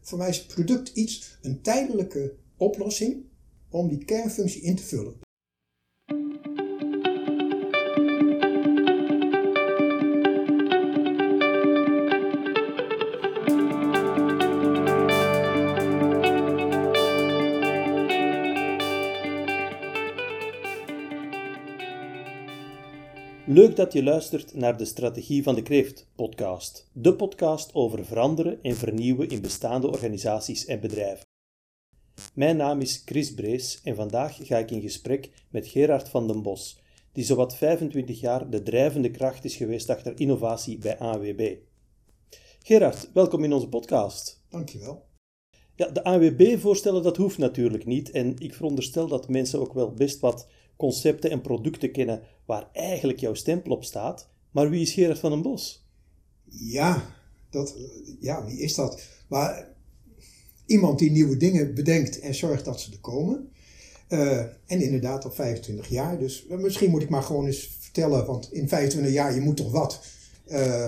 Voor mij is product iets, een tijdelijke oplossing om die kernfunctie in te vullen. Leuk dat je luistert naar de Strategie van de Kreeft podcast, de podcast over veranderen en vernieuwen in bestaande organisaties en bedrijven. Mijn naam is Chris Brees en vandaag ga ik in gesprek met Gerard van den Bos, die zowat 25 jaar de drijvende kracht is geweest achter innovatie bij AWB. Gerard, welkom in onze podcast. Dankjewel. Ja, de AWB voorstellen dat hoeft natuurlijk niet en ik veronderstel dat mensen ook wel best wat concepten en producten kennen waar eigenlijk jouw stempel op staat. Maar wie is Gerard van den Bos? Ja, dat, ja, wie is dat? Maar iemand die nieuwe dingen bedenkt en zorgt dat ze er komen. Uh, en inderdaad al 25 jaar. Dus misschien moet ik maar gewoon eens vertellen, want in 25 jaar, je moet toch wat. Uh,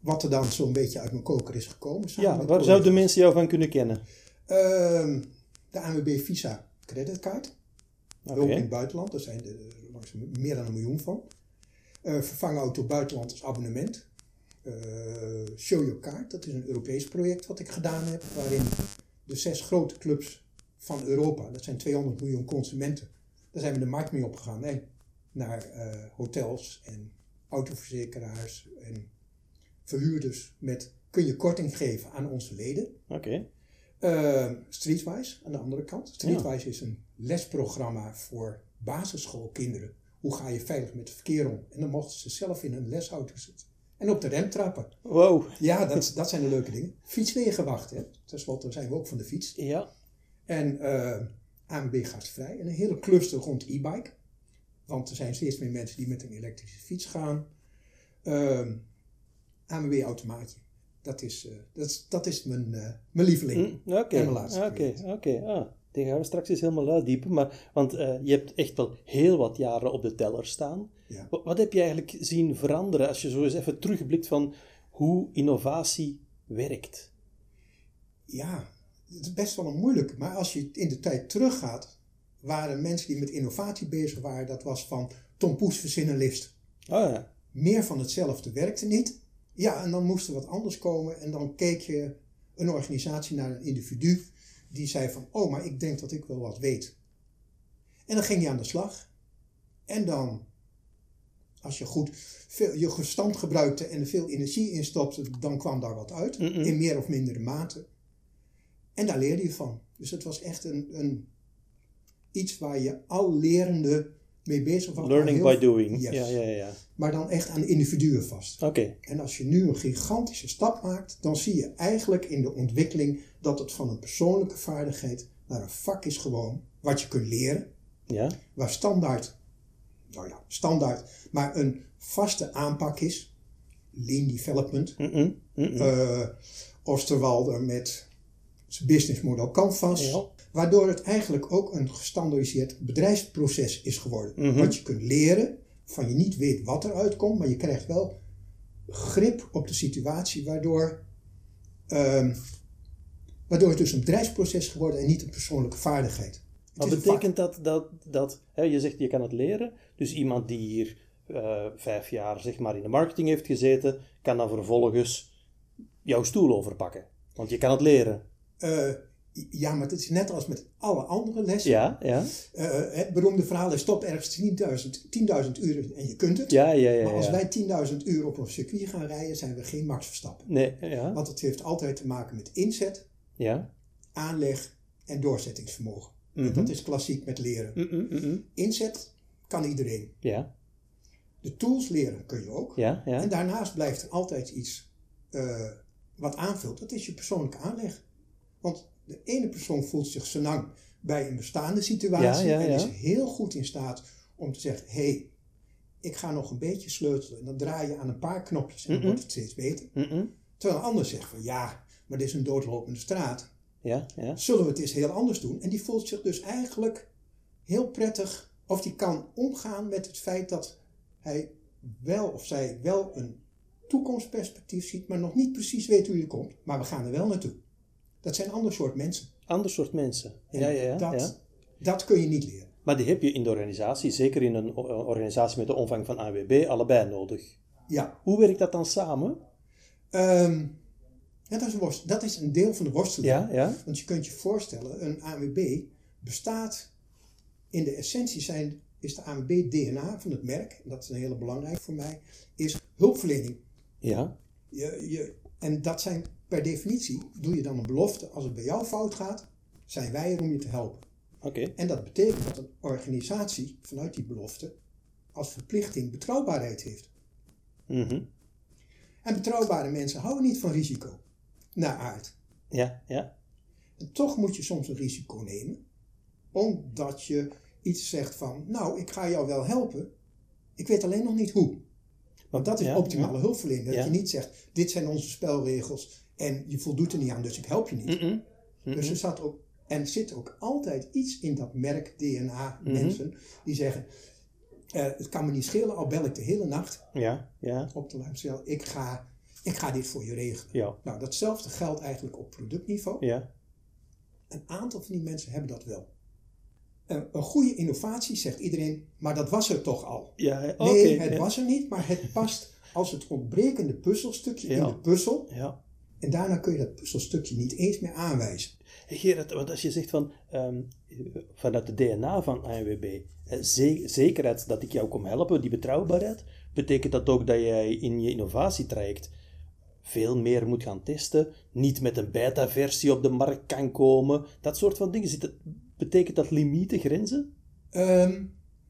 wat er dan zo'n beetje uit mijn koker is gekomen. Ja, waar zouden mensen jou van kunnen kennen? Uh, de ANWB Visa creditcard. Okay. Ook in het buitenland, daar zijn er meer dan een miljoen van. Uh, vervangen auto buitenland als abonnement. Uh, Show Your Card, dat is een Europees project wat ik gedaan heb, waarin de zes grote clubs van Europa, dat zijn 200 miljoen consumenten, daar zijn we de markt mee opgegaan. Nee, naar uh, hotels en autoverzekeraars en verhuurders met kun je korting geven aan onze leden. Oké. Okay. Streetwise aan de andere kant. Streetwise ja. is een lesprogramma voor basisschoolkinderen. Hoe ga je veilig met het verkeer om? En dan mochten ze zelf in een lesauto zitten. En op de rem trappen. Wow. Ja, dat, dat zijn de leuke dingen. Fietswegenwacht, hè. Ten slotte zijn we ook van de fiets. Ja. En uh, ANB gastvrij. En een hele cluster rond e-bike. Want er zijn steeds meer mensen die met een elektrische fiets gaan. Uh, ANB automaatje. Dat is, uh, dat is, dat is mijn, uh, mijn lieveling. Mm, Oké, oké, oké. Die gaan we straks eens helemaal uitdiepen. Maar, want uh, je hebt echt wel heel wat jaren op de teller staan. Ja. Wat, wat, heb je eigenlijk zien veranderen als je zo eens even terugblikt van hoe innovatie werkt? Ja, het is best wel een moeilijk. Maar als je in de tijd teruggaat, waren mensen die met innovatie bezig waren, dat was van Tom Poes verzinnen list. Oh ja. Meer van hetzelfde werkte niet. Ja, en dan moest er wat anders komen. En dan keek je een organisatie naar een individu die zei van, oh, maar ik denk dat ik wel wat weet. En dan ging je aan de slag. En dan, als je goed veel, je verstand gebruikte en er veel energie in stopte, dan kwam daar wat uit. Mm -mm. In meer of mindere mate. En daar leerde je van. Dus het was echt een, een iets waar je al lerende mee bezig was. Learning by doing. Yes. Ja, ja, ja. Maar dan echt aan individuen vast. Oké. Okay. En als je nu een gigantische stap maakt, dan zie je eigenlijk in de ontwikkeling dat het van een persoonlijke vaardigheid naar een vak is gewoon wat je kunt leren. Ja. Waar standaard, nou ja, standaard, maar een vaste aanpak is. Lean development. Mm -mm, mm uh, Osterwalder met zijn businessmodel Canvas. Ja. Waardoor het eigenlijk ook een gestandaardiseerd bedrijfsproces is geworden. Mhm. Wat je kunt leren, van je niet weet wat eruit komt, maar je krijgt wel grip op de situatie, waardoor, um, waardoor het dus een bedrijfsproces geworden en niet een persoonlijke vaardigheid. Wat betekent dat, dat, dat hè, je zegt je kan het leren, dus iemand die hier uh, vijf jaar zeg maar in de marketing heeft gezeten, kan dan vervolgens jouw stoel overpakken, want je kan het leren. Uh, ja, maar het is net als met alle andere lessen. Ja, ja. Uh, het beroemde verhaal is stop ergens 10.000 10 uur en je kunt het. Ja, ja, ja. Maar als wij 10.000 uur op een circuit gaan rijden, zijn we geen Max Verstappen. Nee, ja. Want het heeft altijd te maken met inzet, ja. aanleg en doorzettingsvermogen. Mm -hmm. Dat is klassiek met leren. Mm -mm, mm. Inzet kan iedereen. Ja. De tools leren kun je ook. Ja, ja. En daarnaast blijft er altijd iets uh, wat aanvult. Dat is je persoonlijke aanleg. Want de ene persoon voelt zich zo lang bij een bestaande situatie Ja, en is heel goed in staat om te zeggen: hé, hey, ik ga nog een beetje sleutelen. En dan draai je aan een paar knopjes en dan Mhm. wordt het steeds beter. Terwijl een ander zegt van ja, maar dit is een doodlopende straat. Ja, ja. Zullen we het eens heel anders doen? En die voelt zich dus eigenlijk heel prettig, of die kan omgaan met het feit dat hij wel of zij wel een toekomstperspectief ziet, maar nog niet precies weet hoe je komt. Maar we gaan er wel naartoe. Dat zijn ander soort mensen. Ander soort mensen. En Ja, ja, ja. dat, ja. dat kun je niet leren. Maar die heb je in de organisatie, zeker in een organisatie met de omvang van AWB, allebei nodig. Ja, Hoe werkt dat dan samen? Ehm, ja dat, is een worst- dat is een deel van de worsteling. Ja, ja. Want je kunt je voorstellen, een ANWB bestaat in de essentie zijn, is de ANWB DNA van het merk, en dat is een hele belangrijk voor mij, is hulpverlening. Ja. Je, je, en dat zijn per definitie, doe je dan een belofte, als het bij jou fout gaat, zijn wij er om je te helpen. Oké. En dat betekent dat een organisatie vanuit die belofte als verplichting betrouwbaarheid heeft. Mhm. En betrouwbare mensen houden niet van risico, naar aard. Ja, ja. En toch moet je soms een risico nemen, omdat je iets zegt van, nou, ik ga jou wel helpen, ik weet alleen nog niet hoe. Want dat is Ja, optimale hulpverlening. Dat je niet zegt, dit zijn onze spelregels en je voldoet er niet aan, dus ik help je niet. Dus er zat ook, en zit ook altijd iets in dat merk DNA Mhm. mensen die zeggen, eh, het kan me niet schelen, al bel ik de hele nacht Ja, ja, op de luimcel, ik ga, ik ga dit voor je regelen. ja, Nou, datzelfde geldt eigenlijk op productniveau. ja. Een aantal van die mensen hebben dat wel. Een, een goede innovatie zegt iedereen, maar dat was er toch al. Ja. Nee, het ja. was er niet, maar het past als het ontbrekende puzzelstukje in de puzzel. Ja. En daarna kun je dat puzzelstukje niet eens meer aanwijzen. Gerard, want als je zegt van, ehm, vanuit de DNA van ANWB, ze- zekerheid dat ik jou kom helpen, die betrouwbaarheid, betekent dat ook dat jij in je innovatietraject veel meer moet gaan testen, niet met een beta-versie op de markt kan komen, dat soort van dingen. Zit het, betekent dat limieten, grenzen? Ehm,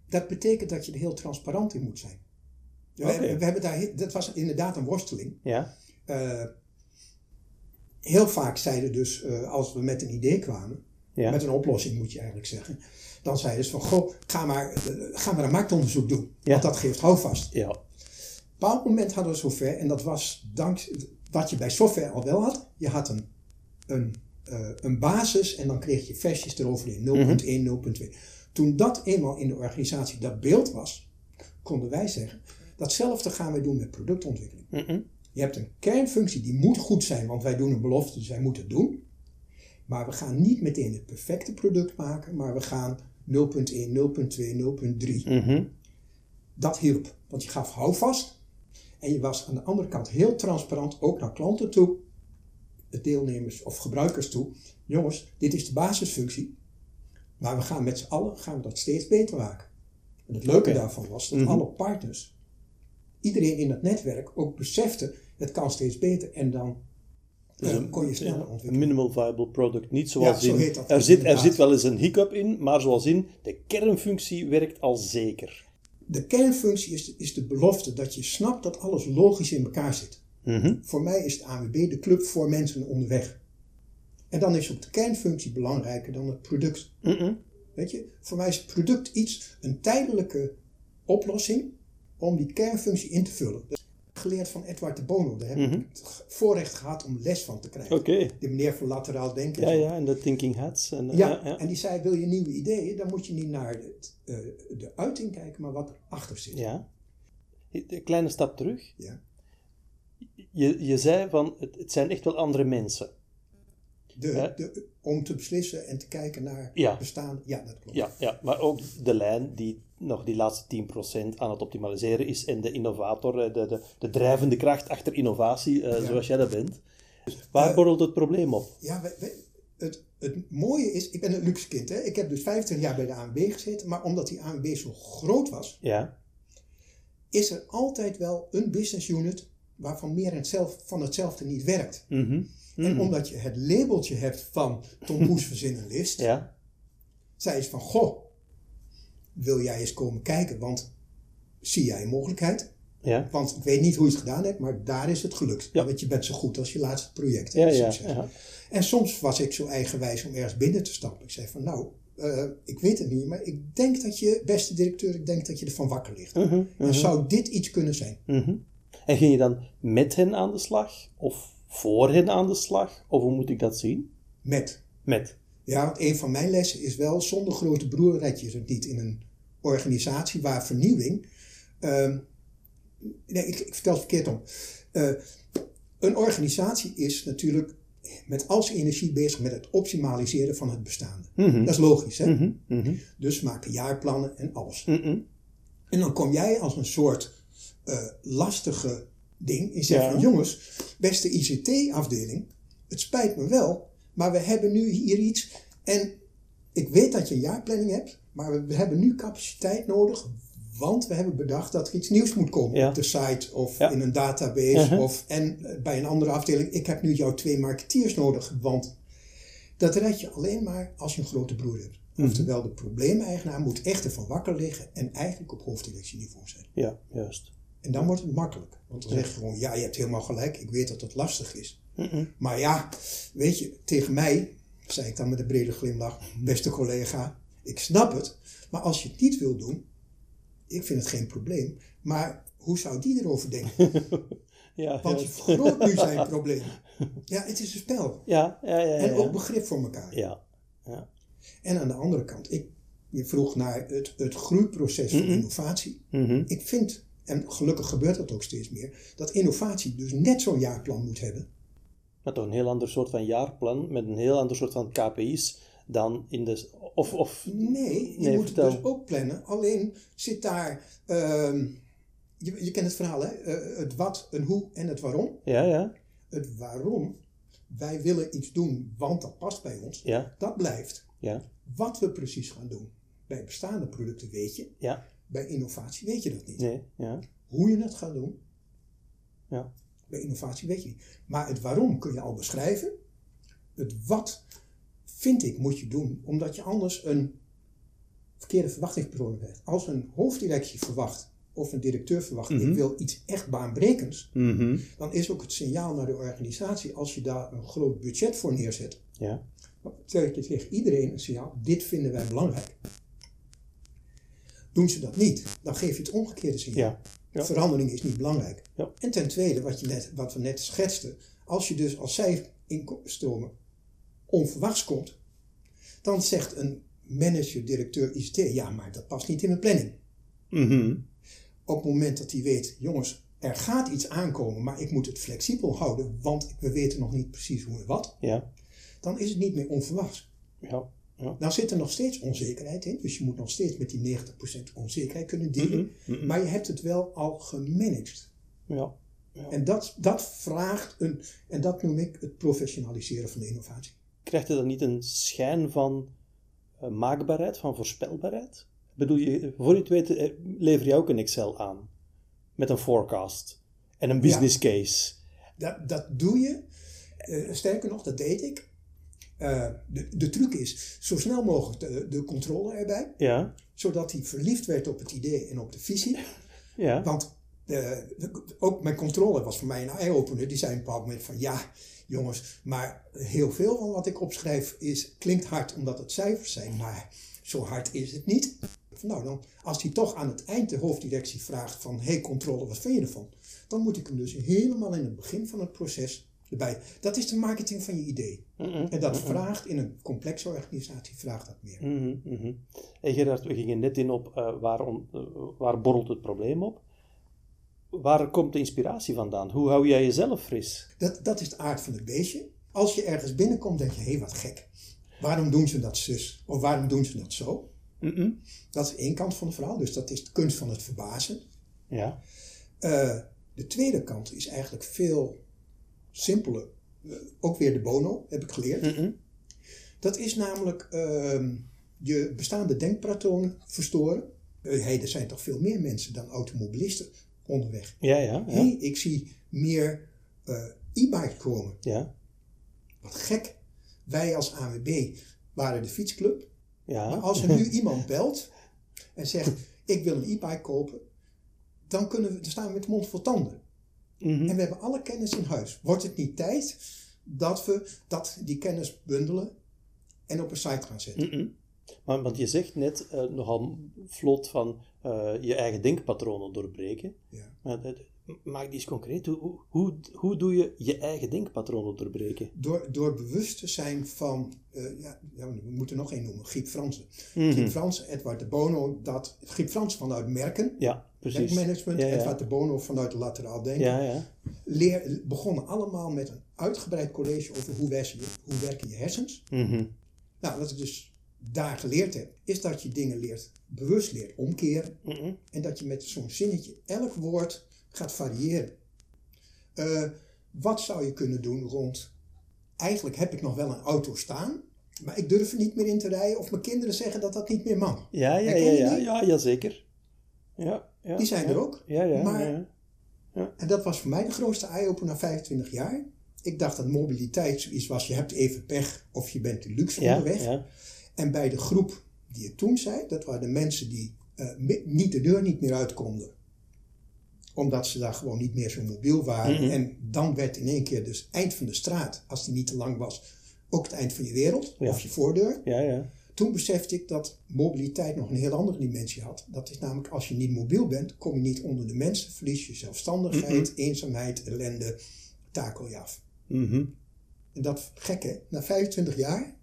dat betekent dat je er heel transparant in moet zijn. We, we hebben daar, dat was inderdaad een worsteling. Ja, Eh, heel vaak zeiden dus, eh, als we met een idee kwamen, ja, met een oplossing moet je eigenlijk zeggen, dan zeiden ze van, goh, ga maar, eh, ga maar een marktonderzoek doen, Ja. want dat geeft houvast. ja, bepaald moment hadden we zover, en dat was dank, wat je bij software al wel had, je had een, een, eh, een basis en dan kreeg je versies eroverheen, 0.1, 0.2. Toen dat eenmaal in de organisatie dat beeld was, konden wij zeggen, datzelfde gaan wij doen met productontwikkeling. Mhm. Je hebt een kernfunctie die moet goed zijn, want wij doen een belofte, dus wij moeten het doen. Maar we gaan niet meteen het perfecte product maken, maar we gaan 0.1, 0.2, 0.3. Mhm. Dat hielp, want je gaf houvast. En je was aan de andere kant heel transparant, ook naar klanten toe, de deelnemers of gebruikers toe. Jongens, dit is de basisfunctie. Maar we gaan met z'n allen gaan we dat steeds beter maken. En het leuke daarvan was dat Mhm. alle partners, iedereen in het netwerk ook besefte, het kan steeds beter. En dan Dus eh, een- kon je sneller ja, Een ontwikkelen. minimal viable product. Niet zoals zo in. heet dat er, zit, er zit wel eens een hiccup in, maar zoals in. De kernfunctie werkt al zeker. De kernfunctie is de, is de belofte dat je snapt dat alles logisch in elkaar zit. Mhm. Voor mij is het AWB de club voor mensen onderweg. En dan is ook de kernfunctie belangrijker dan het product. Mhm. Weet je, voor mij is het product iets, een tijdelijke oplossing om die kernfunctie in te vullen. Geleerd van Edward de Bono. Daar heb Mhm. ik het voorrecht gehad om les van te krijgen. De meneer van lateraal denken. Ja, ja, en de thinking hats. En, Ja, ja, ja. en die zei, wil je nieuwe ideeën, dan moet je niet naar het, eh, de uiting kijken, maar wat erachter zit. Ja. Een kleine stap terug. Ja. Je, je zei van, het, het zijn echt wel andere mensen. De, om te beslissen en te kijken naar Ja. bestaan, ja, dat klopt. Ja, ja, maar ook de lijn die nog die laatste 10% aan het optimaliseren is en de innovator, eh, de, de, de drijvende kracht achter innovatie, eh, Ja. zoals jij dat bent. Dus waar Eh, borrelt het probleem op? Ja, we- we- het, het mooie is, ik ben een luxe kind. Hè? Ik heb dus 25 jaar bij de ANB gezeten, maar omdat die ANB zo groot was, Ja. is er altijd wel een business unit waarvan meer van hetzelfde niet werkt. Mhm. En Mhm. omdat je het labeltje hebt van Tom Poes verzin een list, Ja. zei ze van, goh, wil jij eens komen kijken, want zie jij een mogelijkheid? Ja. Want ik weet niet hoe je het gedaan hebt, maar daar is het gelukt. Ja. Want je bent zo goed als je laatste project. Ja, ja. En soms was ik zo eigenwijs om ergens binnen te stappen. Ik zei van nou, eh, ik weet het niet, maar ik denk dat je, beste directeur, ik denk dat je ervan wakker ligt. Mhm, En zou dit iets kunnen zijn? En ging je dan met hen aan de slag? Of voor hen aan de slag? Of hoe moet ik dat zien? Met. Met. Ja, want een van mijn lessen is wel, zonder grote broer red je het niet in een organisatie waar vernieuwing... ehm, nee, ik, ik vertel het verkeerd om. Eh, een organisatie is natuurlijk met al zijn energie bezig met het optimaliseren van het bestaande. Mhm. Dat is logisch, hè? Mhm, mhm, Dus maken jaarplannen en alles. mhm. En dan kom jij als een soort eh, lastige ding en zeg Ja. van jongens, beste ICT-afdeling, het spijt me wel, maar we hebben nu hier iets en ik weet dat je een jaarplanning hebt, maar we, hebben nu capaciteit nodig, want we hebben bedacht dat er iets nieuws moet komen Ja. op de site of Ja. in een database Mhm. of en eh, bij een andere afdeling, ik heb nu jouw twee marketeers nodig, want dat red je alleen maar als je een grote broer hebt. Mhm. Oftewel, de probleemeigenaar moet echt ervan wakker liggen en eigenlijk op hoofddirectieniveau zijn. Ja, juist. En dan wordt het makkelijk. Want dan zeg je gewoon, ja, je hebt helemaal gelijk, ik weet dat het lastig is. Maar ja, weet je, tegen mij, zei ik dan met een brede glimlach, beste collega, ik snap het, maar als je het niet wil doen, ik vind het geen probleem. Maar hoe zou die erover denken? Ja, Want je vergroot nu zijn probleem. Ja, het is een spel. Ja, ja, ja. ja, En ook begrip voor elkaar. Ja, ja. En aan de andere kant, ik, je vroeg naar het, het groeiproces van innovatie. Mhm. Ik vind, en gelukkig gebeurt dat ook steeds meer, dat innovatie dus net zo'n jaarplan moet hebben. Met toch een heel ander soort van jaarplan, met een heel ander soort van KPI's dan in de... Of, of Nee, je Nee, moet vertel. het dus ook plannen. Alleen zit daar, ehm, je, je kent het verhaal hè, Eh, het wat, een hoe en het waarom. Ja, ja, Het waarom, wij willen iets doen, want dat past bij ons, ja, dat blijft. ja, Wat we precies gaan doen, bij bestaande producten weet je, ja. Bij innovatie weet je dat niet. Nee, ja, Hoe je het gaat doen, ja. Bij innovatie weet je niet. Maar het waarom kun je al beschrijven. Het wat vind ik moet je doen, omdat je anders een verkeerde verwachtingspatroon krijgt. Als een hoofddirectie verwacht of een directeur verwacht, Mhm. ik wil iets echt baanbrekends, Mhm. dan is ook het signaal naar de organisatie, als je daar een groot budget voor neerzet, Ja, dan zeg je tegen iedereen een signaal, dit vinden wij belangrijk. Doen ze dat niet, dan geef je het omgekeerde signaal. ja, ja. Verandering is niet belangrijk. Ja. En ten tweede, wat, je net, wat we net schetsten, als je dus als cijferinstromen onverwachts komt, dan zegt een manager, directeur ICT, ja, maar dat past niet in mijn planning. Mhm. Op het moment dat hij weet, jongens, er gaat iets aankomen, maar ik moet het flexibel houden, want we weten nog niet precies hoe en wat, Ja, dan is het niet meer onverwachts. ja, ja. Dan zit er nog steeds onzekerheid in, dus je moet nog steeds met die 90% onzekerheid kunnen dealen, Mhm, mhm. maar je hebt het wel al gemanaged. Ja, ja. En dat, dat vraagt een, en dat noem ik het professionaliseren van de innovatie. Krijgt het dan niet een schijn van eh, maakbaarheid, van voorspelbaarheid? Bedoel je, voor je het weet, eh, lever je ook een Excel aan met een forecast en een business case. Dat, dat doe je. Eh, sterker nog, dat deed ik. Eh, de, de truc is zo snel mogelijk de, de controle erbij, Ja, zodat hij verliefd werd op het idee en op de visie. ja, Want eh, ook mijn controle was voor mij een eye-opener. Die zei op een bepaald moment van ja, jongens, maar heel veel van wat ik opschrijf is, klinkt hard omdat het cijfers zijn, maar zo hard is het niet. Nou, dan, als hij toch aan het eind de hoofddirectie vraagt van hey, controle, wat vind je ervan? Dan moet ik hem dus helemaal in het begin van het proces erbij. Dat is de marketing van je idee. En dat vraagt in een complexe organisatie, vraagt dat meer. mhm, mhm. En Gerard, we gingen net in op eh, waarom, eh, waar borrelt het probleem op? Waar komt de inspiratie vandaan? Hoe hou jij jezelf fris? Dat, dat is de aard van het beestje. Als je ergens binnenkomt, denk je, hé, wat gek. Waarom doen ze dat zus? Of waarom doen ze dat zo? Dat is één kant van het verhaal, dus dat is de kunst van het verbazen. Ja, Eh, de tweede kant is eigenlijk veel simpeler. Eh, ook weer de bono, heb ik geleerd. Dat is namelijk ehm, je bestaande denkpatronen verstoren. Eh, hey, er zijn toch veel meer mensen dan automobilisten onderweg. ja, ja, Hé, ja. hey, ik zie meer eh e-bikes komen. ja, Wat gek. Wij als AWB waren de fietsclub. ja. Maar als er nu iemand belt en zegt: Ik wil een e-bike kopen, dan, kunnen we, dan staan we met de mond vol tanden. Mhm. En we hebben alle kennis in huis. Wordt het niet tijd dat we dat, die kennis bundelen en op een site gaan zetten? Mhm. Maar, want je zegt net eh, nogal vlot van eh, je eigen denkpatronen doorbreken. Ja. Maar, dat- maak die eens concreet. Hoe, hoe, hoe, doe je je eigen denkpatronen doorbreken? Door, door bewust te zijn van, eh, ja, ja, we moeten nog één noemen, Giep Fransen. Mhm. Giep Fransen, Edward de Bono, dat, Giep Fransen vanuit merken, Ja, precies. merkmanagement, Ja. Edward de Bono vanuit lateraal denken. Ja, ja. leer, begonnen allemaal met een uitgebreid college over hoe, werken je, hoe werken je hersens. Mhm. Nou, wat ik dus daar geleerd heb, is dat je dingen leert, bewust leert omkeren. Mhm. En dat je met zo'n zinnetje elk woord gaat variëren. Eh, wat zou je kunnen doen rond, eigenlijk heb ik nog wel een auto staan, maar ik durf er niet meer in te rijden of mijn kinderen zeggen dat dat niet meer mag. Ja, ja, ja, ja, ja, ja, zeker. Ja, ja, Die zijn er ook. Ja, ja, Maar- ja, ja. En dat was voor mij de grootste eye-opener na 25 jaar. Ik dacht dat mobiliteit zoiets was, je hebt even pech of je bent de luxe onderweg. ja. En bij de groep die het toen zei, dat waren de mensen die eh, niet de deur niet meer uit konden. Omdat ze daar gewoon niet meer zo mobiel waren. Mhm. En dan werd in één keer dus eind van de straat, als die niet te lang was, ook het eind van je wereld Ja. of je voordeur. ja, ja. Toen besefte ik dat mobiliteit nog een heel andere dimensie had. Dat is namelijk als je niet mobiel bent, kom je niet onder de mensen, verlies je zelfstandigheid, eenzaamheid, ellende, takel je af. Mhm. En dat gekke, na 25 jaar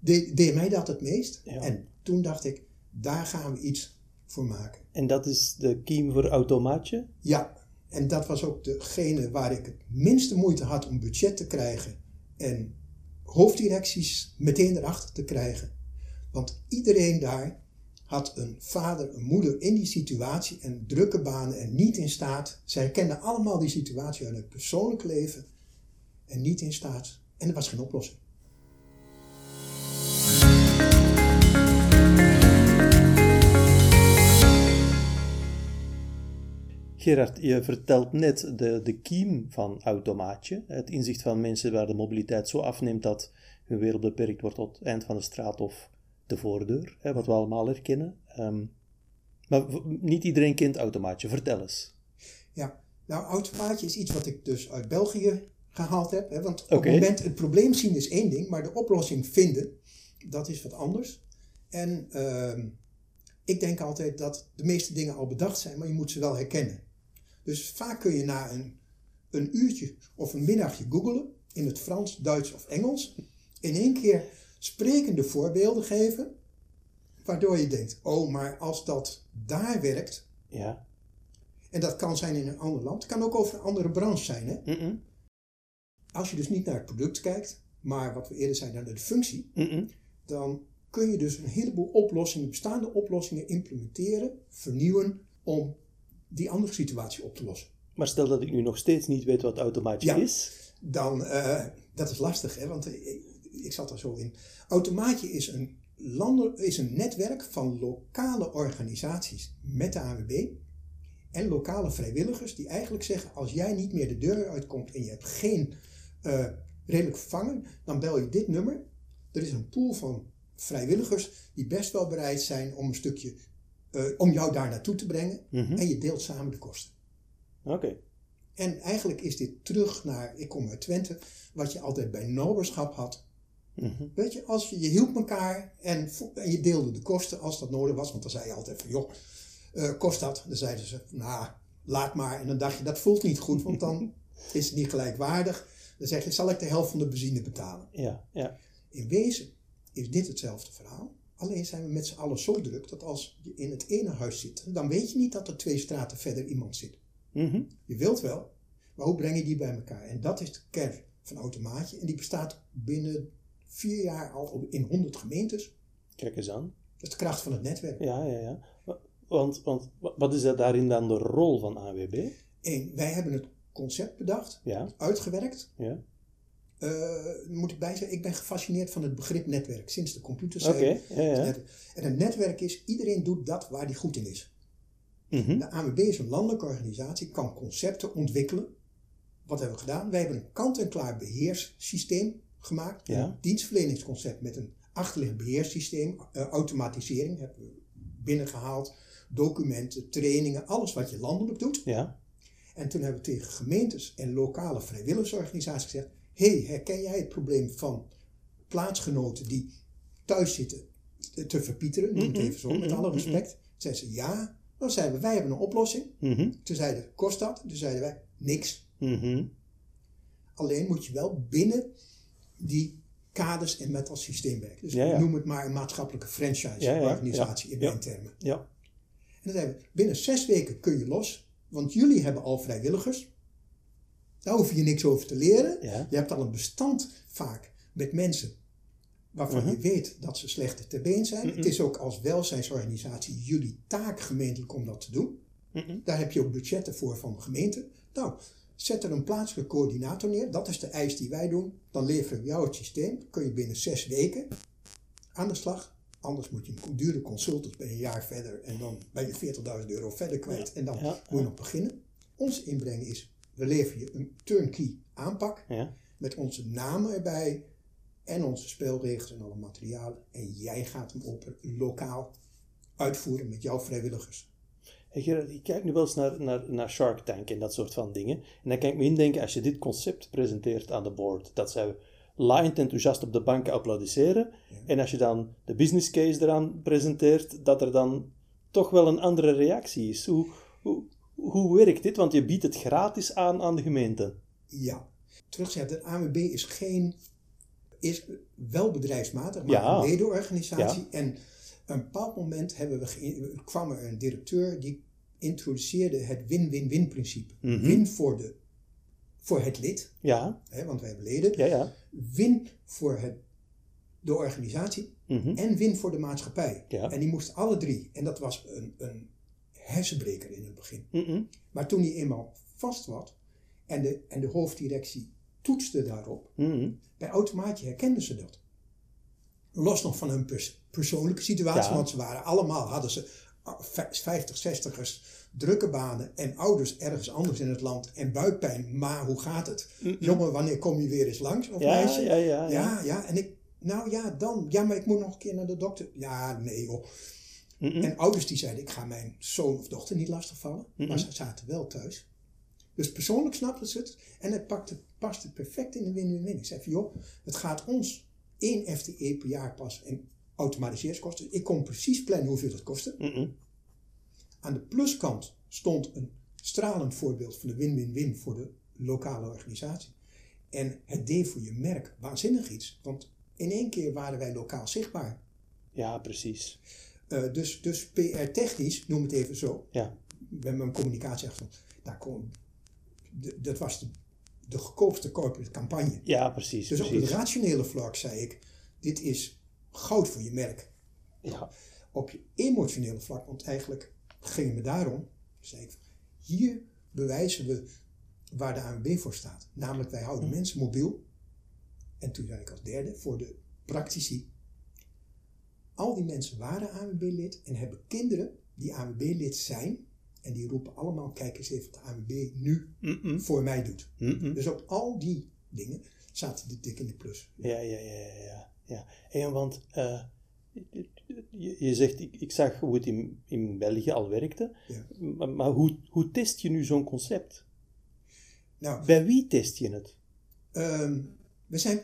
deed, deed mij dat het meest. Ja. En toen dacht ik, daar gaan we iets voor maken. En dat is de kiem voor automaatje? Ja, en dat was ook degene waar ik het minste moeite had om budget te krijgen en hoofddirecties meteen erachter te krijgen. Want iedereen daar had een vader, een moeder in die situatie en drukke banen en niet in staat. Zij kenden allemaal die situatie uit het persoonlijk leven en niet in staat. En er was geen oplossing. Gerard, je vertelt net de, de kiem van automaatje. Het inzicht van mensen waar de mobiliteit zo afneemt dat hun wereld beperkt wordt tot het eind van de straat of de voordeur, hè, wat we allemaal herkennen. Ehm, maar niet iedereen kent automaatje. Vertel eens. Ja, nou, automaatje is iets wat ik dus uit België gehaald heb. Hè, want op het moment het probleem zien is één ding, maar de oplossing vinden, dat is wat anders. En ehm, ik denk altijd dat de meeste dingen al bedacht zijn, maar je moet ze wel herkennen. Dus vaak kun je na een, een uurtje of een middagje googelen, in het Frans, Duits of Engels, in één keer sprekende voorbeelden geven, waardoor je denkt, oh, maar als dat daar werkt, Ja. en dat kan zijn in een ander land. Het kan ook over een andere branche zijn. Hè? Als je dus niet naar het product kijkt, maar wat we eerder zeiden naar de functie, dan kun je dus een heleboel oplossingen, bestaande oplossingen implementeren, vernieuwen om die andere situatie op te lossen. Maar stel dat ik nu nog steeds niet weet wat automaatje Ja. is. Dan, eh, dat is lastig, hè? want eh, ik, zat er zo in. Automaatje is een, landen, is een netwerk van lokale organisaties met de ANWB en lokale vrijwilligers die eigenlijk zeggen, als jij niet meer de deur uitkomt en je hebt geen eh, redelijk vervanger, dan bel je dit nummer. Er is een pool van vrijwilligers die best wel bereid zijn om een stukje, eh, om jou daar naartoe te brengen Mhm. en je deelt samen de kosten. Oké. En eigenlijk is dit terug naar, ik kom uit Twente, wat je altijd bij noberschap had. Mhm. Weet je, als je, je hielp elkaar en, en je deelde de kosten als dat nodig was. Want dan zei je altijd van, joh, eh, kost dat? Dan zeiden ze, nou, laat maar. En dan dacht je, dat voelt niet goed, want dan is het niet gelijkwaardig. Dan zeg je, zal ik de helft van de benzine betalen? Ja, ja. In wezen is dit hetzelfde verhaal. Alleen zijn we met z'n allen zo druk dat als je in het ene huis zit, dan weet je niet dat er twee straten verder iemand zit. Mhm. Je wilt wel, maar hoe breng je die bij elkaar? En dat is de kern van Automaatje. En die bestaat binnen vier jaar al op- in 100 gemeentes. Kijk eens aan. Dat is de kracht van het netwerk. Ja, ja, ja. Wa- Want, want wa- wat is dat daarin dan de rol van AWB? Eén, wij hebben het concept bedacht, Ja, uitgewerkt. ja. Eh, moet ik bij zeggen, ik ben gefascineerd van het begrip netwerk sinds de computers. Ja, ja. Net- En een netwerk is, iedereen doet dat waar die goed in is. Mhm. De ANWB is een landelijke organisatie, kan concepten ontwikkelen. Wat hebben we gedaan? Wij hebben een kant-en-klaar beheerssysteem gemaakt. Ja. Een dienstverleningsconcept met een achterliggend beheerssysteem. eh, automatisering hebben we binnengehaald. Documenten, trainingen, alles wat je landelijk doet. Ja, En toen hebben we tegen gemeentes en lokale vrijwilligersorganisaties gezegd: hey, herken jij het probleem van plaatsgenoten die thuis zitten te verpieteren? Noem het even zo, met alle respect. Zeiden ze ja. Dan zeiden we: wij hebben een oplossing. Mhm. Toen zeiden kost dat? Toen zeiden wij: niks. Mhm. Alleen moet je wel binnen die kaders en met als systeem werken. Dus Ja, ja. noem het maar een maatschappelijke franchise-organisatie Ja, in mijn termen. Ja. En dan zeiden we, binnen zes weken kun je los, want jullie hebben al vrijwilligers. Daar hoef je niks over te leren. Ja. Je hebt al een bestand vaak met mensen waarvan je weet dat ze slechter ter been zijn. Het is ook als welzijnsorganisatie jullie taak gemeentelijk om dat te doen. Daar heb je ook budgetten voor van de gemeente. Nou, zet er een plaatselijke coördinator neer. Dat is de eis die wij doen. Dan leveren we jou het systeem. Kun je binnen zes weken aan de slag. Anders moet je een dure consultant bij een jaar verder. En dan ben je 40.000 euro verder kwijt. En dan Ja, moet je nog beginnen. Ons inbreng is, we leveren je een turnkey aanpak. Ja. Met onze namen erbij. En onze spelregels en alle materialen. En jij gaat hem op lokaal uitvoeren met jouw vrijwilligers. Gerard, ik kijk nu wel eens naar, naar, naar Shark Tank en dat soort van dingen. En dan kan ik me indenken, als je dit concept presenteert aan de board, dat zij laaiend enthousiast op de bank applaudisseren. En als je dan de business case eraan presenteert, dat er dan toch wel een andere reactie is. Hoe, hoe, hoe werkt dit? Want je biedt het gratis aan aan de gemeente. Ja. Terugzeggen, de AMB is geen, is wel bedrijfsmatig, maar Ja. een ledenorganisatie. En een bepaald moment hebben we kwam er een directeur die introduceerde het win-win-win principe. Win voor, de, voor het lid, Ja, hè, want wij hebben leden. ja, ja. Win voor het, de organisatie en win voor de maatschappij. Ja. En die moest alle drie. En dat was een, een hersenbreker in het begin. Maar toen die eenmaal vast was en de, en de hoofddirectie toetste daarop, bij automaatje herkenden ze dat. Los nog van hun pers- persoonlijke situatie, Ja. want ze waren allemaal, hadden ze ah, vij- 50, 60ers, drukke banen en ouders ergens anders in het land en buikpijn. Maar hoe gaat het? Jongen, wanneer kom je weer eens langs? Of Ja, meisje? ja, ja, ja. ja, ja. En ik, nou ja, dan. Ja, maar ik moet nog een keer naar de dokter. Ja, nee joh. En ouders die zeiden, ik ga mijn zoon of dochter niet lastigvallen. Maar ze zaten wel thuis. Dus persoonlijk snapten ze het. En het pakte, paste perfect in de win-win-win. Ik zei van, joh, het gaat ons één FTE per jaar pas en automatiseerskosten. Ik kon precies plannen hoeveel het kostte. Aan de pluskant stond een stralend voorbeeld van de win-win-win voor de lokale organisatie. En het deed voor je merk waanzinnig iets. Want in één keer waren wij lokaal zichtbaar. Ja, precies. Eh, dus, dus PR-technisch, noem het even zo, Ja. met mijn communicatieachtergrond, daar kon, dat was de, de goedkoopste corporate campagne. Ja, precies. Dus op het rationele vlak zei ik, dit is goud voor je merk. Ja. Op je emotionele vlak, want eigenlijk ging het me daarom, zei ik, hier bewijzen we waar de ANWB voor staat. Namelijk, wij houden mensen mobiel. En toen zei ik als derde, voor de praktici. Al die mensen waren ANWB-lid en hebben kinderen die ANWB-lid zijn. En die roepen allemaal, kijk eens even wat de ANWB nu voor mij doet. Dus op al die dingen zaten de dik in de plus. Ja, ja, ja, ja. ja. ja. En want eh, je, je zegt, ik, ik zag hoe het in, in België al werkte. Ja. Maar, maar hoe, hoe test je nu zo'n concept? Nou, Bij wie test je het? Ehm, we zijn,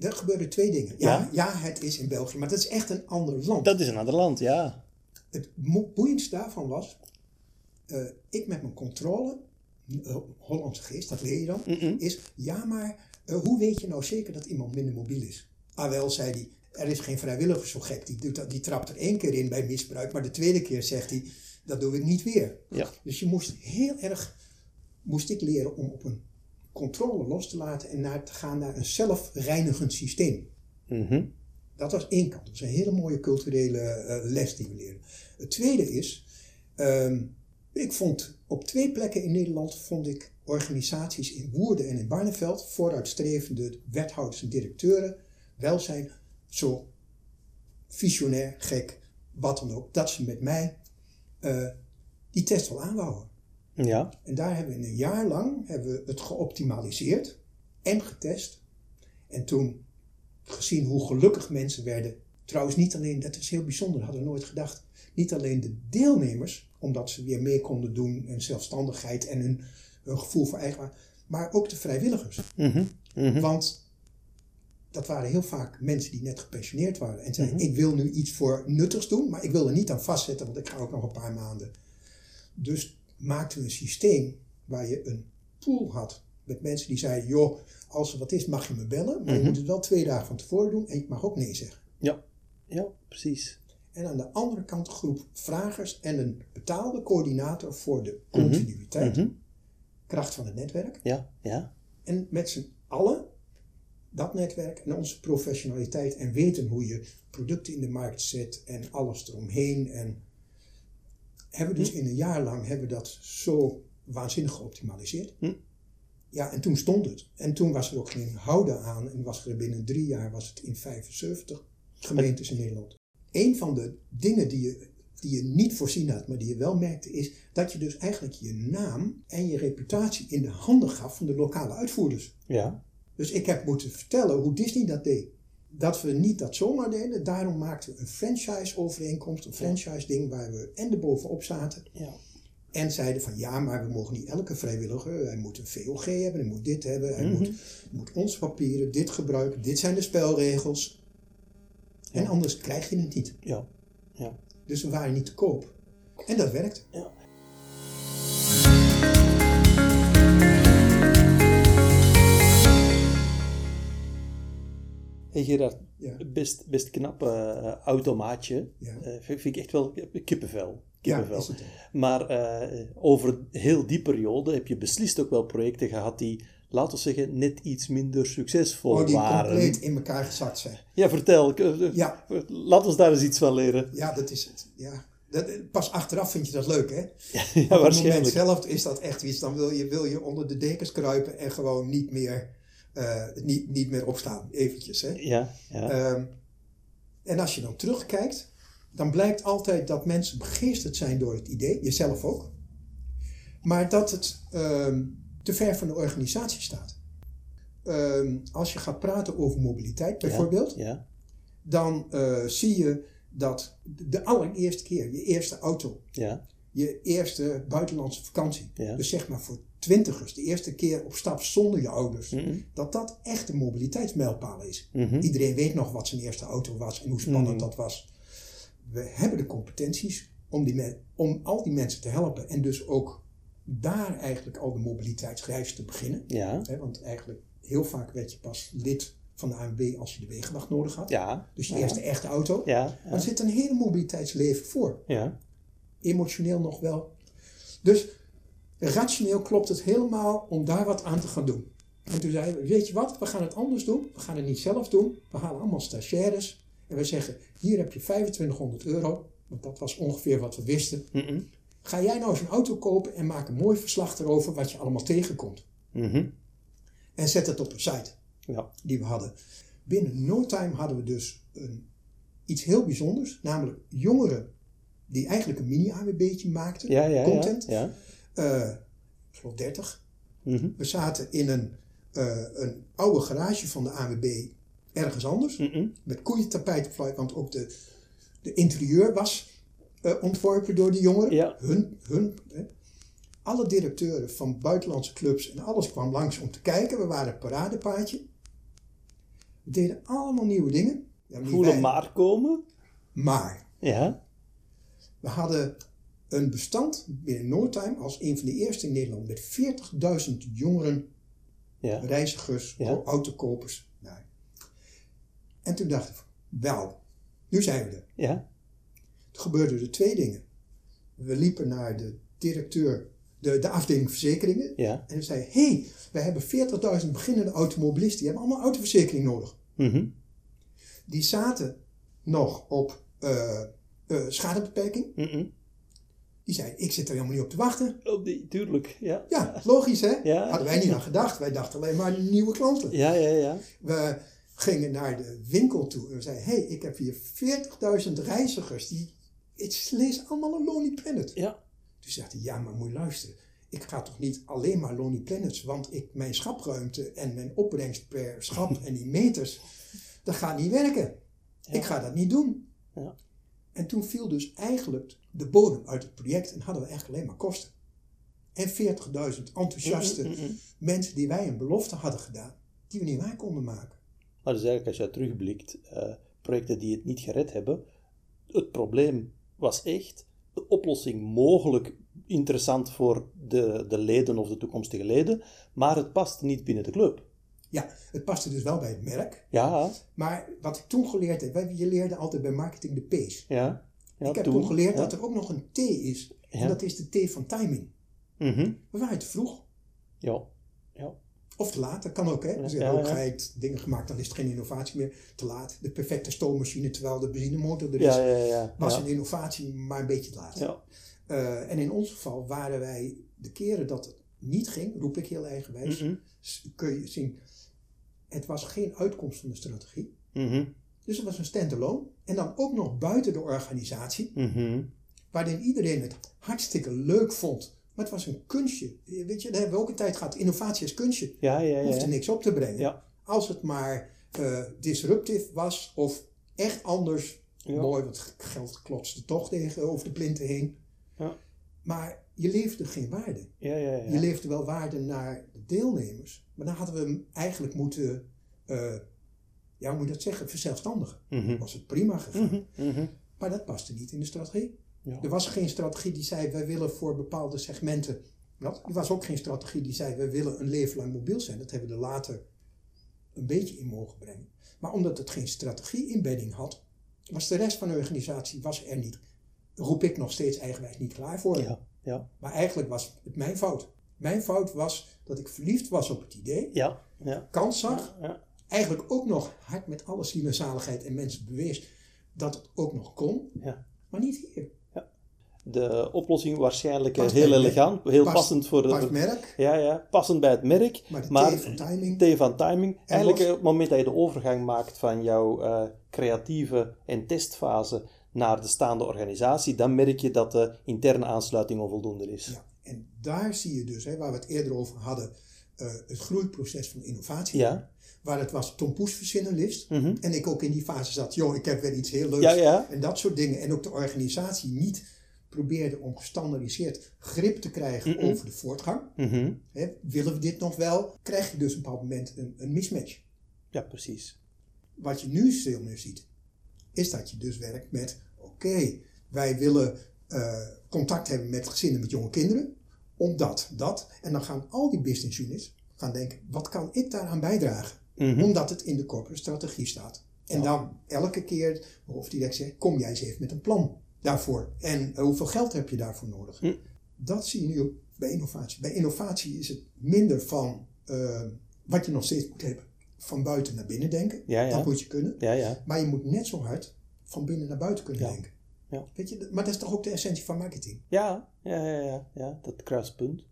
er gebeuren twee dingen. Ja, Ja? ja? het is in België, maar dat is echt een ander land. Dat is een ander land, ja. Het boeiendste daarvan was, eh, ik met mijn controle, eh, Hollandse geest, dat leer je dan, is, ja maar eh, hoe weet je nou zeker dat iemand minder mobiel is? Ah wel, zei hij, er is geen vrijwilliger zo gek, die, doet dat, die trapt er één keer in bij misbruik, maar de tweede keer zegt hij, dat doe ik niet weer. Ja. Dus je moest heel erg, moest ik leren om op een controle los te laten en naar te gaan naar een zelfreinigend systeem. Mhm. Dat was één kant. Dat was een hele mooie culturele eh, les die we leren. Het tweede is, ehm, ik vond op twee plekken in Nederland vond ik organisaties in Woerden en in Barneveld, vooruitstrevende wethouders en directeuren, welzijn, zo visionair, gek, wat dan ook, dat ze met mij eh, die test wel aanwouden. Ja. En daar hebben we een jaar lang hebben we het geoptimaliseerd en getest. En toen gezien hoe gelukkig mensen werden. Trouwens, niet alleen, dat is heel bijzonder, hadden we nooit gedacht. Niet alleen de deelnemers, omdat ze weer mee konden doen en zelfstandigheid en hun, hun gevoel voor eigenwaarde, maar ook de vrijwilligers. Mhm. Mhm. Want dat waren heel vaak mensen die net gepensioneerd waren en zeiden: Ik wil nu iets voor nuttigs doen, maar ik wil er niet aan vastzetten, want ik ga ook nog een paar maanden. Dus maakten we een systeem waar je een pool had met mensen die zeiden: Joh, als er wat is, mag je me bellen, maar je moet het wel twee dagen van tevoren doen en je mag ook nee zeggen. Ja. Ja, precies. En aan de andere kant een groep vragers en een betaalde coördinator voor de continuïteit, Mhm. kracht van het netwerk. Ja, ja. En met z'n allen, dat netwerk en onze professionaliteit en weten hoe je producten in de markt zet en alles eromheen. En hebben we dus in een jaar lang hebben dat zo waanzinnig geoptimaliseerd. Hm. Ja, en toen stond het. En toen was er ook geen houden aan. En was er binnen drie jaar was het in 75 gemeentes in Nederland. Een van de dingen die je, die je niet voorzien had, maar die je wel merkte, is dat je dus eigenlijk je naam en je reputatie in de handen gaf van de lokale uitvoerders. Ja. Dus ik heb moeten vertellen hoe Disney dat deed. Dat we niet dat zomaar deden, daarom maakten we een franchise-overeenkomst, een franchise-ding waar we en erbovenop zaten. Ja. En zeiden van ja, maar we mogen niet elke vrijwilliger, hij moet een VOG hebben, hij moet dit hebben, hij Mhm. moet, moet onze papieren, dit gebruiken, dit zijn de spelregels. En anders krijg je het niet. Ja. Ja. Dus we waren niet te koop. En dat werkt. ja. Hey Gerard, Ja. best, best knap eh, automaatje. Ja. Eh, vind ik echt wel kippenvel. Ja, kippenvel. het. Maar eh, over heel die periode heb je beslist ook wel projecten gehad die, laten we zeggen, net iets minder succesvol Oh, die waren. compleet in elkaar gezakt zijn. Ja, vertel. Ja. Laat ons daar eens iets van leren. Ja, dat is het. Ja. Dat, pas achteraf vind je dat leuk, hè? Ja, Op het moment waarschijnlijk. zelf is dat echt iets. Dan wil je, wil je onder de dekens kruipen en gewoon niet meer, eh, niet, niet meer opstaan. Eventjes, hè? Ja, ja. Ehm, en als je dan terugkijkt, dan blijkt altijd dat mensen begeesterd zijn door het idee, jezelf ook. Maar dat het ehm, te ver van de organisatie staat. Ehm, als je gaat praten over mobiliteit bijvoorbeeld, Ja, dan eh, zie je dat de allereerste keer, je eerste auto, ja, je eerste buitenlandse vakantie, dus zeg maar voor twintigers, de eerste keer op stap zonder je ouders, Mhm. dat dat echt een mobiliteitsmijlpaal is. Mhm. Iedereen weet nog wat zijn eerste auto was en hoe spannend Mhm. dat was. We hebben de competenties om, die om al die mensen te helpen en dus ook daar eigenlijk al de mobiliteitsreis te beginnen. ja, want eigenlijk heel vaak werd je pas lid van de ANWB als je de wegenwacht nodig had. ja. Dus je ja. eerste echte auto. Ja, Maar ja, er zit een hele mobiliteitsleven voor. ja. Emotioneel nog wel. Dus rationeel klopt het helemaal om daar wat aan te gaan doen. En toen zeiden we, weet je wat, we gaan het anders doen. We gaan het niet zelf doen. We halen allemaal stagiaires. En we zeggen, hier heb je 2500 euro. Want dat was ongeveer wat we wisten. Mhm. Ga jij nou eens een auto kopen en maak een mooi verslag erover wat je allemaal tegenkomt. Mhm. En zet het op een site Ja, die we hadden. Binnen no time hadden we dus een, iets heel bijzonders. Namelijk jongeren die eigenlijk een mini-AWB'tje maakten. ja, ja. content. Ja, ja. Eh, ik geloof 30. Mhm. We zaten in een, eh, een oude garage van de AWB ergens anders. Mhm. Met koeientapijt op want ook de, de interieur was eh, ontworpen door die jongeren. Ja. Hun, hun, hè. Alle directeuren van buitenlandse clubs en alles kwam langs om te kijken. We waren een paradepaadje. We deden allemaal nieuwe dingen. Ja, Voelen maar komen. maar Ja, we hadden een bestand binnen no time als een van de eerste in Nederland met 40.000 jongeren ja. reizigers, Ja. autokopers. Nou. En toen dacht ik, van, wel, nu zijn we er. Ja, Er gebeurden er twee dingen. We liepen naar de directeur, de, de afdeling verzekeringen. ja. En hij zei, hé, hey, wij hebben 40.000 beginnende automobilisten. Die hebben allemaal autoverzekering nodig. Mhm. Die zaten nog op eh, schadebeperking. Mhm. Die zei, ik zit er helemaal niet op te wachten. Oh, die, tuurlijk. Ja. Ja, logisch hè? Ja. Hadden wij niet aan gedacht. Wij dachten alleen maar nieuwe klanten. Ja, ja, ja. We gingen naar de winkel toe en we zeiden: Hé, hey, ik heb hier 40.000 reizigers. Die, ik lees allemaal een Lonely Planet. Ja, Toen zei hij: Ja, maar moet je luisteren. Ik ga toch niet alleen maar Lonely Planets, want ik, mijn schapruimte en mijn opbrengst per schap en die meters, dat gaat niet werken. Ik ga dat niet doen. Ja. En toen viel dus eigenlijk de bodem uit het project en hadden we eigenlijk alleen maar kosten. En 40.000 enthousiaste Mhm, mhm. mensen die wij een belofte hadden gedaan, die we niet waar konden maken. Maar dus eigenlijk als je terugblikt, eh, projecten die het niet gered hebben, het probleem was echt, de oplossing mogelijk interessant voor de, de leden of de toekomstige leden, maar het past niet binnen de club. Ja, het paste dus wel bij het merk. Ja, Maar wat ik toen geleerd heb, wij- je leerde altijd bij marketing de P's. ja. ja ik heb toen, geleerd ja. dat er ook nog een T is. En Ja. dat is de T van timing. Mhm. We waren te vroeg. Ja, ja. Of te laat, dat kan ook. Hè? Dus ja, ook dingen gemaakt, dan is het geen innovatie meer. Te laat. De perfecte stoommachine terwijl de benzinemotor er is. Ja, ja, ja, was een innovatie, maar een beetje te laat. Ja. Uh, en in ons geval waren wij de keren dat het niet ging, roep ik heel eigenwijs, mm kun je zien, het was geen uitkomst van de strategie. Mm Dus het was een standalone. En dan ook nog buiten de organisatie, mm waarin iedereen het hartstikke leuk vond. Maar het was een kunstje. Weet je, daar hebben we ook een tijd gehad. Innovatie is kunstje. Ja, ja, ja. Hoeft er niks op te brengen. Ja. Als het maar uh, disruptief was of echt anders. Mooi, want geld klotste toch tegen over de plinten heen. Ja. Maar je leefde geen waarde. Ja, ja, ja. Je leefde wel waarde naar deelnemers. Maar dan hadden we hem eigenlijk moeten, uh, ja, hoe moet je dat zeggen, verzelfstandigen. Mm Was het prima gegaan. Mhm, maar dat paste niet in de strategie. Ja. Er was geen strategie die zei, wij willen voor bepaalde segmenten. Wat? Er was ook geen strategie die zei, wij willen een leven lang mobiel zijn. Dat hebben we er later een beetje in mogen brengen. Maar omdat het geen strategie-inbedding had, was de rest van de organisatie was er niet. Roep ik nog steeds eigenwijs niet klaar voor. Ja, ja. Maar eigenlijk was het mijn fout. Mijn fout was dat ik verliefd was op het idee, Ja, ja. kans zag, ja. eigenlijk ook nog hard met alle ziel en zaligheid en mensen bewees dat het ook nog kon, Ja. maar niet hier. De oplossing waarschijnlijk eh, Past heel het elegant, heel Past- passend voor Past de... merk, Ja, ja, passend bij het merk. maar de Maar T van timing. Van timing. Eigenlijk eh, op het moment dat je de overgang maakt van jouw eh, creatieve en testfase naar de staande organisatie, dan merk je dat de interne aansluiting onvoldoende is. Daar zie je dus, hè, waar we het eerder over hadden, eh, het groeiproces van innovatie. Ja. Waar het was Tom Poes verzinnenlist. Mhm. En ik ook in die fase zat, joh, ik heb weer iets heel leuks. Ja, ja. En dat soort dingen. En ook de organisatie niet probeerde om gestandardiseerd grip te krijgen Mhm. over de voortgang. Mhm. Hè, willen we dit nog wel? Krijg je dus op een bepaald moment een, een mismatch. Ja, precies. Wat je nu veel meer ziet, is dat je dus werkt met: oké, wij willen eh, contact hebben met gezinnen met jonge kinderen, omdat dat. En dan gaan al die business units gaan denken: wat kan ik daaraan bijdragen? Mhm. Omdat het in de corporate strategie staat. En dan elke keer de hoofddirect zegt: kom jij eens even met een plan daarvoor. En eh, hoeveel geld heb je daarvoor nodig? Hm. Dat zie je nu bij innovatie. Bij innovatie is het minder van eh, wat je nog steeds moet hebben. Van buiten naar binnen denken. Ja, ja. Dat moet je kunnen. Maar je moet net zo hard van binnen naar buiten kunnen denken. Ja. Weet je, maar dat is toch ook de essentie van marketing? Ja, ja, ja, ja, ja dat kruispunt.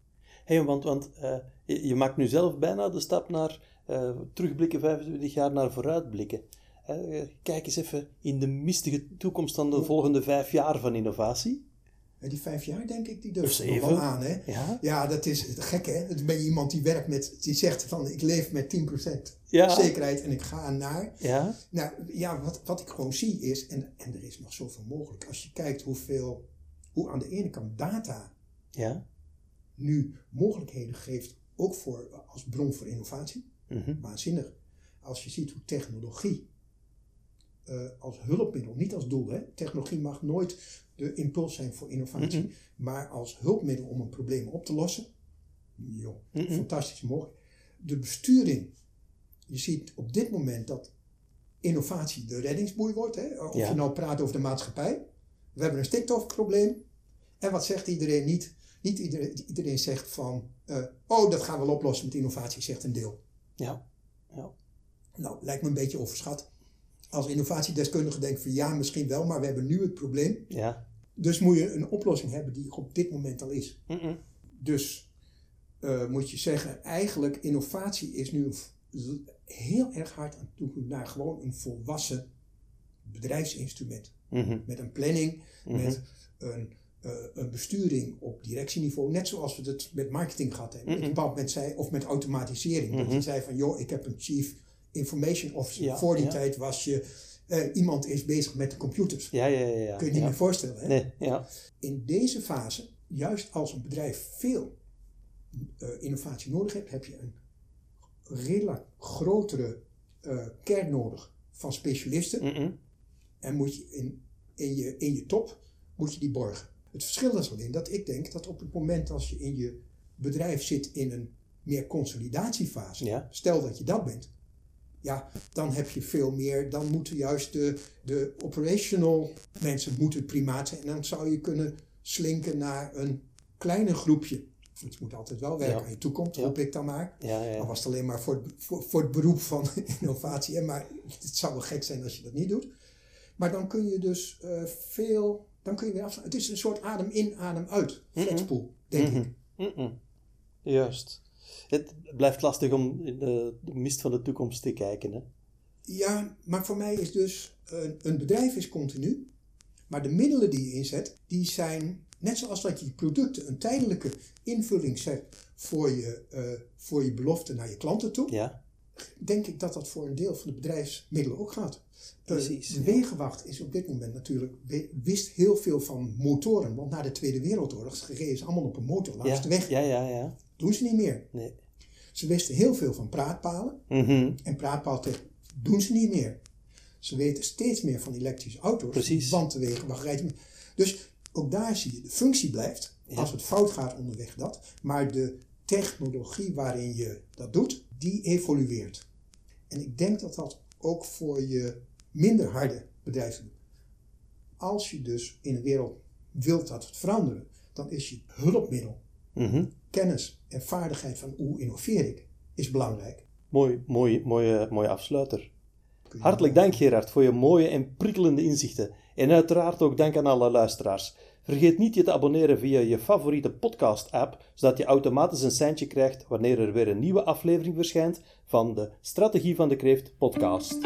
Hé, want, want eh, je, je maakt nu zelf bijna de stap naar eh, terugblikken 25 jaar naar vooruitblikken. Eh, kijk eens even in de mistige toekomst van de volgende vijf jaar van innovatie. En die vijf jaar, denk ik, die durft er wel aan. Hè? Ja, Ja, dat is gek, hè? Dan ben je iemand die werkt met, die zegt van, ik leef met 10% ja, zekerheid en ik ga naar. ja, Nou ja, wat, wat ik gewoon zie is, en, en er is nog zoveel mogelijk, als je kijkt hoeveel, hoe aan de ene kant data ja. nu mogelijkheden geeft, ook voor, als bron voor innovatie, mhm, waanzinnig. Als je ziet hoe technologie eh, als hulpmiddel, niet als doel, hè? technologie mag nooit de impuls zijn voor innovatie, maar als hulpmiddel om een probleem op te lossen. Joh, fantastisch mogelijk. De besturing, je ziet op dit moment dat innovatie de reddingsboei wordt. Hè? Of Ja. je nou praat over de maatschappij. We hebben een stikstofprobleem. En wat zegt iedereen niet? Niet iedereen, iedereen zegt van, eh, oh dat gaan we wel oplossen met innovatie, zegt een deel. ja, ja. Nou, lijkt me een beetje overschat. Als innovatiedeskundige denk ik van ja, misschien wel, maar we hebben nu het probleem. ja. Dus moet je een oplossing hebben die op dit moment al is. Dus eh, moet je zeggen, eigenlijk innovatie is nu heel erg hard aan toe naar gewoon een volwassen bedrijfsinstrument. mhm, Met een planning, met een, eh, een besturing op directieniveau. Net zoals we het met marketing gehad hebben. Op een bepaald moment zei, of met automatisering. Dat je zei van, joh, ik heb een chief information officer. Ja, Voor die ja. tijd was je, eh, iemand is bezig met de computers. Ja, ja, ja. ja. Kun je niet ja. meer voorstellen. Hè? Nee, ja. In deze fase, juist als een bedrijf veel eh, innovatie nodig heeft, heb je een redelijk grotere eh, kern nodig van specialisten. En moet je in, in, je, in je top moet je die borgen. Het verschil is alleen dat ik denk dat op het moment als je in je bedrijf zit in een meer consolidatiefase, Ja. stel dat je dat bent, ja, dan heb je veel meer, dan moeten juist de, de operational mensen moeten het primaat zijn. En dan zou je kunnen slinken naar een kleiner groepje je moet altijd wel werken aan je toekomst, hoop ik dan maar. Ja, ja. Al was het alleen maar voor, voor, voor het beroep van innovatie. Maar het zou wel gek zijn als je dat niet doet. Maar dan kun je dus uh, veel, dan kun je weer afstaan. Het is een soort adem in, adem uit, flexpool, denk ik. -mm. Juist. Het blijft lastig om in de, de, mist van de toekomst te kijken. Hè? Ja, maar voor mij is dus, uh, een bedrijf is continu. Maar de middelen die je inzet, die zijn net zoals dat je producten een tijdelijke invulling zet voor je, uh, voor je belofte naar je klanten toe. Ja. Denk ik dat dat voor een deel van de bedrijfsmiddelen ook gaat. Precies. De wegenwacht is op dit moment natuurlijk, wist heel veel van motoren. Want na de Tweede Wereldoorlog reden ze allemaal op een motor langs ja. de weg. Ja, ja, ja. Doen ze niet meer. Nee. Ze wisten heel veel van praatpalen. Mm -hmm. En praatpalen doen ze niet meer. Ze weten steeds meer van elektrische auto's. Precies. Niet meer. Dus ook daar zie je, de functie blijft. Ja. Als het fout gaat onderweg dat. Maar de technologie waarin je dat doet, die evolueert. En ik denk dat dat ook voor je minder harde bedrijven doet. Als je dus in een wereld wilt dat het veranderen, dan is je hulpmiddel, mm -hmm. Kennis en vaardigheid van hoe innoveer ik, is belangrijk. Mooi, mooi, mooie, mooie afsluiter. Hartelijk dank Gerard voor je mooie en prikkelende inzichten. En uiteraard ook dank aan alle luisteraars. Vergeet niet je te abonneren via je favoriete podcast-app, zodat je automatisch een seintje krijgt wanneer er weer een nieuwe aflevering verschijnt van de Strategie van de Kreeft podcast.